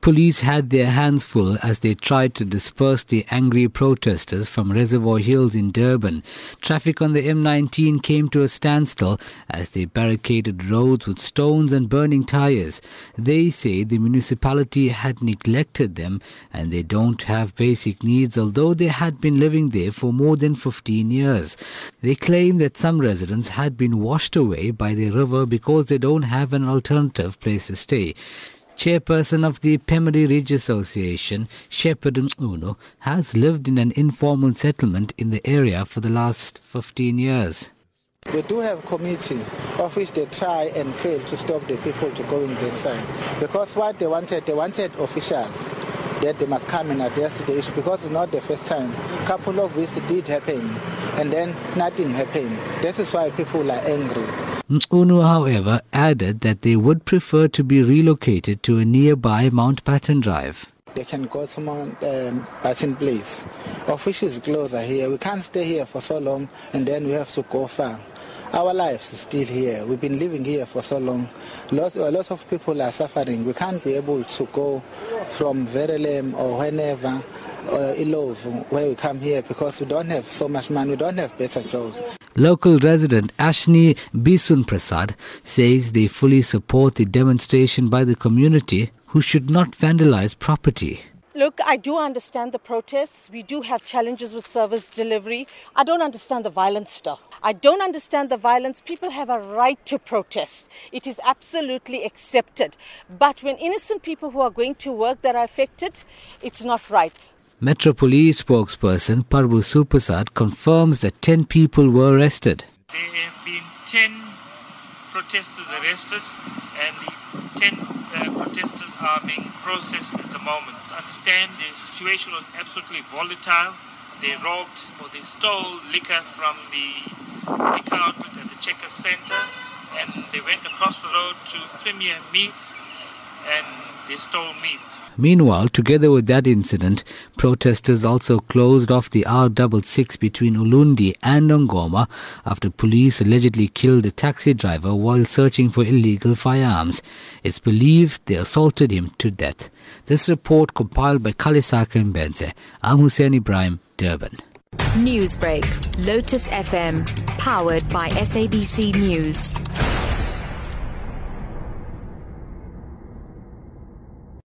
Police had their hands full as they tried to disperse the angry protesters from Reservoir Hills in Durban. Traffic on the M19 came to a standstill as they barricaded roads with stones and burning tires. They say the municipality had neglected them and they don't have basic needs although they had been living there for more than 15 years. They claim that some residents had been washed away by the river because they don't have an alternative place to stay. Chairperson of the Pemeli Ridge Association, Shepherd Uno, has lived in an informal settlement in the area for the last 15 years. We do have committee of which they try and fail to stop the people to go in that side. Because what they wanted, they wanted officials that they must come and address the issue because it's not the first time. A couple of weeks did happen and then nothing happened. This is why people are angry. Unu, however, added that they would prefer to be relocated to a nearby Mountbatten Drive. They can go to Mount um, Batten Place. Office is closer here. We can't stay here for so long and then we have to go far. Our lives is still here. We've been living here for so long. Lots, a lot of people are suffering. We can't be able to go from Verulam or whenever uh, Illovo, where we come here because we don't have so much money, we don't have better jobs. Local resident Ashni Bisun Prasad says they fully support the demonstration by the community who should not vandalize property. Look, I do understand the protests. We do have challenges with service delivery. I don't understand the violence though. I don't understand the violence. People have a right to protest. It is absolutely accepted. But when innocent people who are going to work that are affected, it's not right. Metro Police spokesperson Parboo Sewpersad confirms that 10 people were arrested. There have been 10 protesters arrested and the 10 uh, protesters are being processed at the moment. Understand the situation was absolutely volatile. They robbed or they stole liquor from the liquor outlet at the Checkers Center and they went across the road to Premier Meats and they stole meat. Meanwhile, together with that incident, protesters also closed off the R66 between Ulundi and Nongoma after police allegedly killed a taxi driver while searching for illegal firearms. It's believed they assaulted him to death. This report compiled by Khalesakhe Mbhense. I'm Hoosen Ebrahim, Durban. Newsbreak, Lotus FM, powered by SABC News.